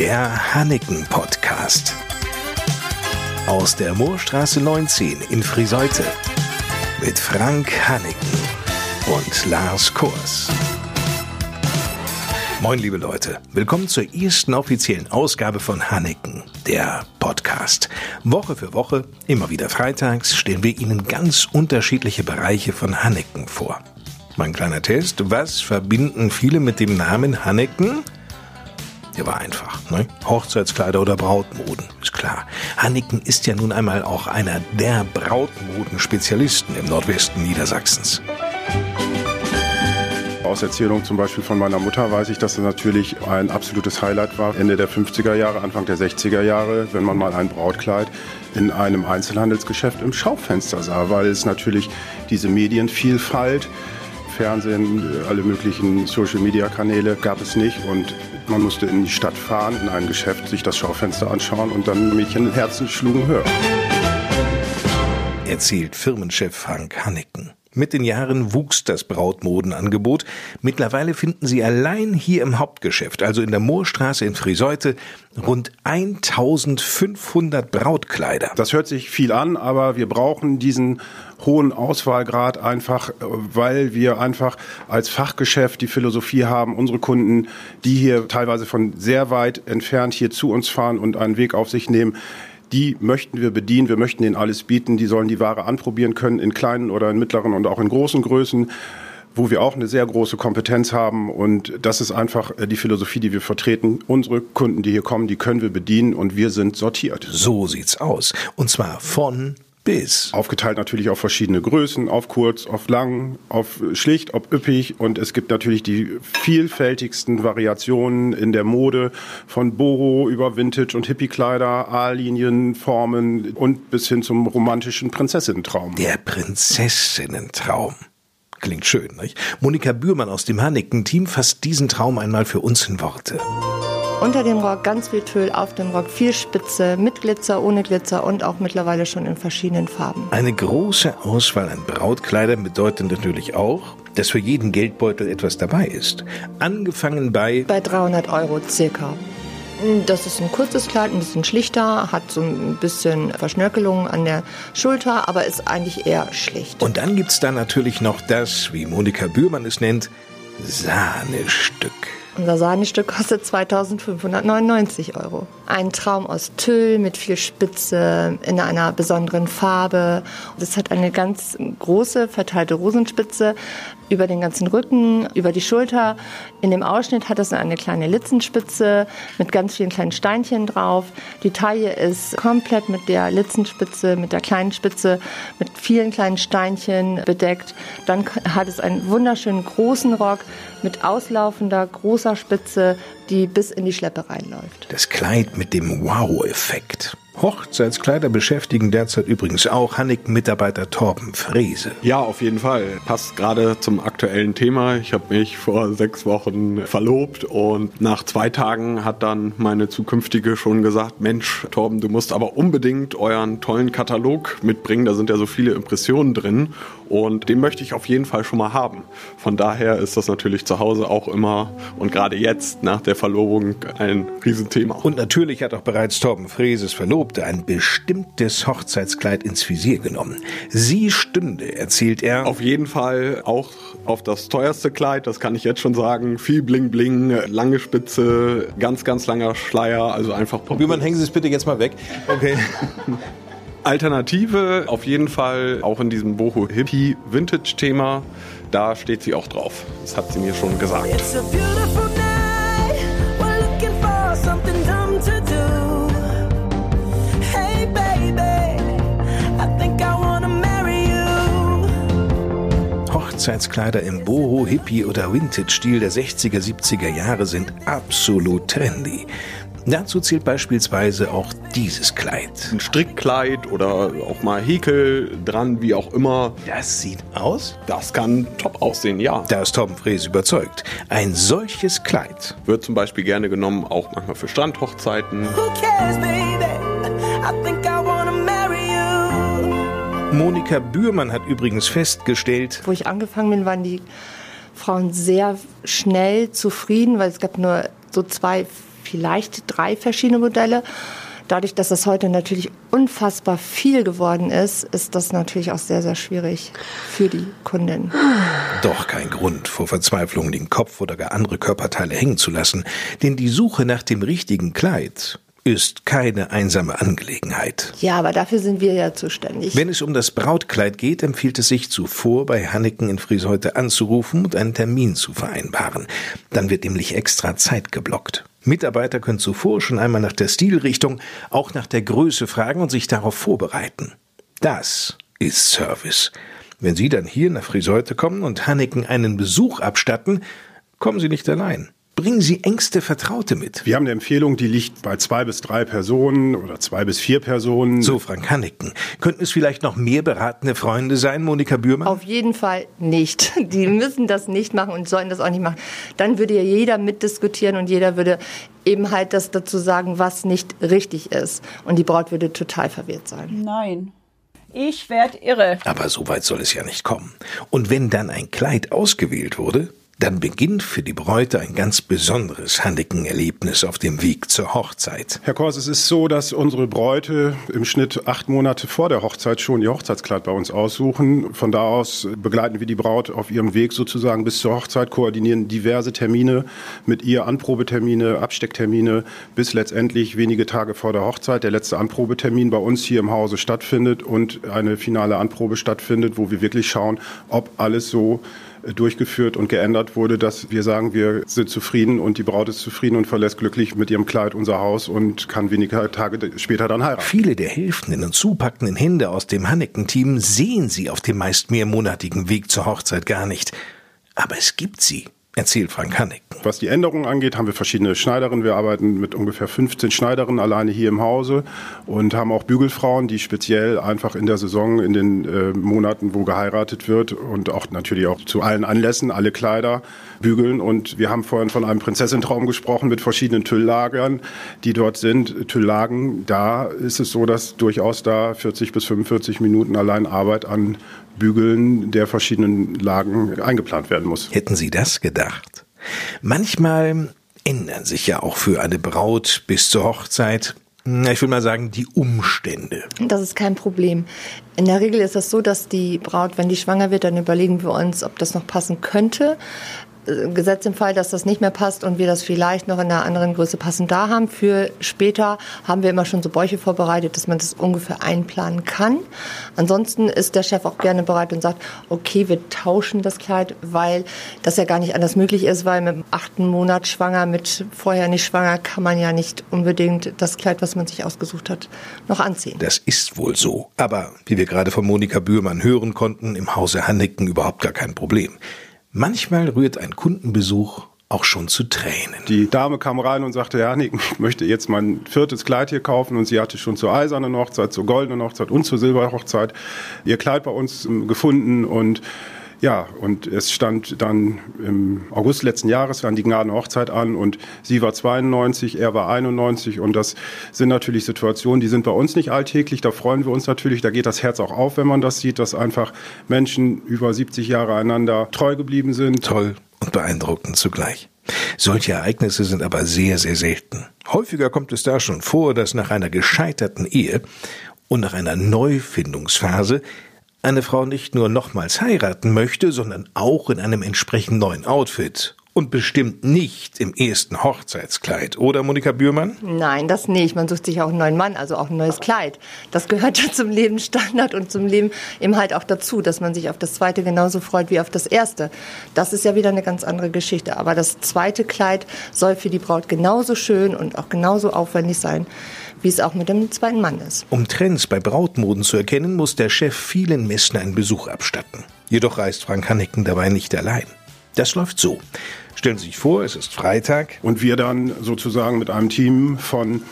Der Hanneken Podcast. Aus der Moorstraße 19 in Friseute. Mit Frank Hanneken und Lars Kurs. Moin, liebe Leute. Willkommen zur ersten offiziellen Ausgabe von Hanneken, der Podcast. Woche für Woche, immer wieder freitags, stellen wir Ihnen ganz unterschiedliche Bereiche von Hanneken vor. Mein kleiner Test. Was verbinden viele mit dem Namen Hanneken? Der war einfach, ne? Hochzeitskleider oder Brautmoden, ist klar. Hanneken ist ja nun einmal auch einer der Brautmodenspezialisten im Nordwesten Niedersachsens. Aus Erzählung zum Beispiel von meiner Mutter weiß ich, dass es natürlich ein absolutes Highlight war. Ende der 50er Jahre, Anfang der 60er Jahre, wenn man mal ein Brautkleid in einem Einzelhandelsgeschäft im Schaufenster sah, weil es natürlich diese Medienvielfalt, Fernsehen, alle möglichen Social-Media-Kanäle gab es nicht und man musste in die Stadt fahren, in ein Geschäft, sich das Schaufenster anschauen und dann Mädchen Herzen schlugen höher. Erzählt Firmenchef Frank Hanneken. Mit den Jahren wuchs das Brautmodenangebot. Mittlerweile finden Sie allein hier im Hauptgeschäft, also in der Moorstraße in Friseute, rund 1500 Brautkleider. Das hört sich viel an, aber wir brauchen diesen hohen Auswahlgrad einfach, weil wir einfach als Fachgeschäft die Philosophie haben, unsere Kunden, die hier teilweise von sehr weit entfernt hier zu uns fahren und einen Weg auf sich nehmen, die möchten wir bedienen, wir möchten ihnen alles bieten, die sollen die Ware anprobieren können in kleinen oder in mittleren und auch in großen Größen wo wir auch eine sehr große Kompetenz haben. Und das ist einfach äh, die Philosophie, die wir vertreten. Unsere Kunden, die hier kommen, die können wir bedienen und wir sind sortiert. So sieht's aus. Und zwar von bis. Aufgeteilt natürlich auf verschiedene Größen, auf kurz, auf lang, auf schlicht, auf üppig. Und es gibt natürlich die vielfältigsten Variationen in der Mode von Boho über Vintage und Hippie-Kleider, A-Linien, Formen und bis hin zum romantischen Prinzessinnentraum. Der Prinzessinnentraum. Klingt schön, nicht? Monika Bührmann aus dem Hanneken-Team fasst diesen Traum einmal für uns in Worte. Unter dem Rock ganz viel Tüll, auf dem Rock viel Spitze, mit Glitzer, ohne Glitzer und auch mittlerweile schon in verschiedenen Farben. Eine große Auswahl an Brautkleidern bedeutet natürlich auch, dass für jeden Geldbeutel etwas dabei ist. Angefangen bei... Bei 300 Euro circa. Das ist ein kurzes Kleid, ein bisschen schlichter, hat so ein bisschen Verschnörkelungen an der Schulter, aber ist eigentlich eher schlicht. Und dann gibt's da natürlich noch das, wie Monika Bührmann es nennt, Sahnestück. Unser Sahnestück kostet 2599 Euro. Ein Traum aus Tüll mit viel Spitze in einer besonderen Farbe. Es hat eine ganz große verteilte Rosenspitze über den ganzen Rücken, über die Schulter. In dem Ausschnitt hat es eine kleine Litzenspitze mit ganz vielen kleinen Steinchen drauf. Die Taille ist komplett mit der Litzenspitze, mit der kleinen Spitze, mit vielen kleinen Steinchen bedeckt. Dann hat es einen wunderschönen großen Rock mit auslaufender großer Spitze, die bis in die Schleppe reinläuft. Das Kleid mit dem Wow-Effekt. Hochzeitskleider beschäftigen derzeit übrigens auch Hannig-Mitarbeiter Torben Frese. Ja, auf jeden Fall. Passt gerade zum aktuellen Thema. Ich habe mich vor sechs Wochen verlobt und nach zwei Tagen hat dann meine zukünftige schon gesagt, Mensch, Torben, du musst aber unbedingt euren tollen Katalog mitbringen. Da sind ja so viele Impressionen drin und den möchte ich auf jeden Fall schon mal haben. Von daher ist das natürlich zu Hause auch immer und gerade jetzt nach der Verlobung ein Riesenthema. Und natürlich hat auch bereits Torben Freses Verlobung Verlobte ein bestimmtes Hochzeitskleid ins Visier genommen. Sie stünde, erzählt er. Auf jeden Fall auch auf das teuerste Kleid, das kann ich jetzt schon sagen. Viel Bling Bling, lange Spitze, ganz, ganz langer Schleier, also einfach Wie man hängen Sie es bitte jetzt mal weg. Okay. Alternative auf jeden Fall auch in diesem Boho Hippie Vintage Thema. Da steht sie auch drauf. Das hat sie mir schon gesagt. Hochzeitskleider im Boho, Hippie oder Vintage-Stil der 60er, 70er Jahre sind absolut trendy. Dazu zählt beispielsweise auch dieses Kleid. Ein Strickkleid oder auch mal Häkel dran, wie auch immer. Das sieht aus? Das kann top aussehen, ja. Da ist Tom Fräse überzeugt. Ein solches Kleid wird zum Beispiel gerne genommen, auch manchmal für Strandhochzeiten. Who cares, baby? Monika Bührmann hat übrigens festgestellt, wo ich angefangen bin, waren die Frauen sehr schnell zufrieden, weil es gab nur so zwei vielleicht drei verschiedene Modelle. Dadurch, dass das heute natürlich unfassbar viel geworden ist, ist das natürlich auch sehr, sehr schwierig für die Kundin. Doch kein Grund, vor Verzweiflung den Kopf oder gar andere Körperteile hängen zu lassen, denn die Suche nach dem richtigen Kleid ist keine einsame Angelegenheit. Ja, aber dafür sind wir ja zuständig. Wenn es um das Brautkleid geht, empfiehlt es sich zuvor, bei Hanneken in Friesheute anzurufen und einen Termin zu vereinbaren. Dann wird nämlich extra Zeit geblockt. Mitarbeiter können zuvor schon einmal nach der Stilrichtung, auch nach der Größe fragen und sich darauf vorbereiten. Das ist Service. Wenn Sie dann hier nach Friseute kommen und Hanneken einen Besuch abstatten, kommen Sie nicht allein. Bringen Sie engste Vertraute mit. Wir haben eine Empfehlung, die liegt bei zwei bis drei Personen oder zwei bis vier Personen. So, Frank Hanneken. Könnten es vielleicht noch mehr beratende Freunde sein, Monika Bührmann? Auf jeden Fall nicht. Die müssen das nicht machen und sollen das auch nicht machen. Dann würde ja jeder mitdiskutieren und jeder würde eben halt das dazu sagen, was nicht richtig ist. Und die Braut würde total verwirrt sein. Nein. Ich werde irre. Aber so weit soll es ja nicht kommen. Und wenn dann ein Kleid ausgewählt wurde, dann beginnt für die Bräute ein ganz besonderes Hanneken-Erlebnis auf dem Weg zur Hochzeit. Herr Kors, es ist so, dass unsere Bräute im Schnitt acht Monate vor der Hochzeit schon ihr Hochzeitskleid bei uns aussuchen. Von da aus begleiten wir die Braut auf ihrem Weg sozusagen bis zur Hochzeit, koordinieren diverse Termine mit ihr, Anprobetermine, Abstecktermine, bis letztendlich wenige Tage vor der Hochzeit der letzte Anprobetermin bei uns hier im Hause stattfindet und eine finale Anprobe stattfindet, wo wir wirklich schauen, ob alles so durchgeführt und geändert wurde, dass wir sagen, wir sind zufrieden und die Braut ist zufrieden und verlässt glücklich mit ihrem Kleid unser Haus und kann wenige Tage später dann heiraten. Viele der helfenden und zupackenden Hände aus dem Hanneken-Team sehen sie auf dem meist mehrmonatigen Weg zur Hochzeit gar nicht. Aber es gibt sie. Erzählt Frank Hanneck. Was die Änderungen angeht, haben wir verschiedene Schneiderinnen. Wir arbeiten mit ungefähr 15 Schneiderinnen alleine hier im Hause und haben auch Bügelfrauen, die speziell einfach in der Saison, in den äh, Monaten, wo geheiratet wird und auch natürlich auch zu allen Anlässen alle Kleider bügeln. Und wir haben vorhin von einem Prinzessentraum gesprochen mit verschiedenen Tülllagern, die dort sind. Tülllagen, da ist es so, dass durchaus da 40 bis 45 Minuten allein Arbeit an Bügeln der verschiedenen Lagen eingeplant werden muss. Hätten Sie das gedacht? Manchmal ändern sich ja auch für eine Braut bis zur Hochzeit ich will mal sagen, die Umstände. Das ist kein Problem. In der Regel ist es das so, dass die Braut, wenn die schwanger wird, dann überlegen wir uns, ob das noch passen könnte. Gesetzt im Fall, dass das nicht mehr passt und wir das vielleicht noch in einer anderen Größe passend da haben. Für später haben wir immer schon so Bäuche vorbereitet, dass man das ungefähr einplanen kann. Ansonsten ist der Chef auch gerne bereit und sagt, okay, wir tauschen das Kleid, weil das ja gar nicht anders möglich ist, weil mit dem achten Monat schwanger, mit vorher nicht schwanger, kann man ja nicht unbedingt das Kleid, was man sich ausgesucht hat, noch anziehen. Das ist wohl so. Aber wie wir gerade von Monika Bührmann hören konnten, im Hause Hanneken überhaupt gar kein Problem. Manchmal rührt ein Kundenbesuch auch schon zu Tränen. Die Dame kam rein und sagte, ja, ich möchte jetzt mein viertes Kleid hier kaufen und sie hatte schon zur eisernen Hochzeit, zur goldenen Hochzeit und zur Silberhochzeit ihr Kleid bei uns ähm, gefunden und ja, und es stand dann im August letzten Jahres dann die Gnadene Hochzeit an und sie war 92, er war 91 und das sind natürlich Situationen, die sind bei uns nicht alltäglich, da freuen wir uns natürlich, da geht das Herz auch auf, wenn man das sieht, dass einfach Menschen über 70 Jahre einander treu geblieben sind. Toll und beeindruckend zugleich. Solche Ereignisse sind aber sehr, sehr selten. Häufiger kommt es da schon vor, dass nach einer gescheiterten Ehe und nach einer Neufindungsphase eine Frau nicht nur nochmals heiraten möchte, sondern auch in einem entsprechend neuen Outfit. Und bestimmt nicht im ersten Hochzeitskleid, oder Monika Bührmann? Nein, das nicht. Man sucht sich auch einen neuen Mann, also auch ein neues Kleid. Das gehört ja zum Lebensstandard und zum Leben eben halt auch dazu, dass man sich auf das zweite genauso freut wie auf das erste. Das ist ja wieder eine ganz andere Geschichte. Aber das zweite Kleid soll für die Braut genauso schön und auch genauso aufwendig sein wie es auch mit dem zweiten Mann ist. Um Trends bei Brautmoden zu erkennen, muss der Chef vielen Messen einen Besuch abstatten. Jedoch reist Frank Hannecken dabei nicht allein. Das läuft so. Stellen Sie sich vor, es ist Freitag. Und wir dann sozusagen mit einem Team von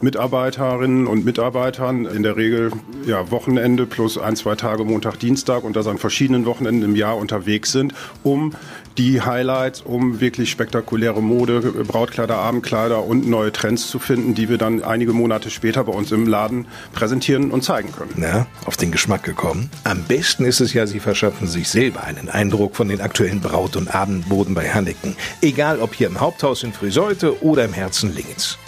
Mitarbeiterinnen und Mitarbeitern, in der Regel ja, Wochenende plus ein, zwei Tage Montag, Dienstag und das an verschiedenen Wochenenden im Jahr unterwegs sind, um die Highlights, um wirklich spektakuläre Mode, Brautkleider, Abendkleider und neue Trends zu finden, die wir dann einige Monate später bei uns im Laden präsentieren und zeigen können. Na, auf den Geschmack gekommen? Am besten ist es ja, Sie verschaffen sich selber einen Eindruck von den aktuellen Braut- und Abendmoden bei Hanneken. Egal ob hier im Haupthaus in Friseute oder im Herzen Lingens.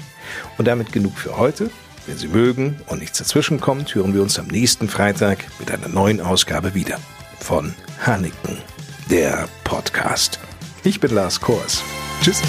Und damit genug für heute. Wenn Sie mögen und nichts dazwischen kommt, hören wir uns am nächsten Freitag mit einer neuen Ausgabe wieder. Von Hanneken, der Podcast. Ich bin Lars Kors. Tschüss.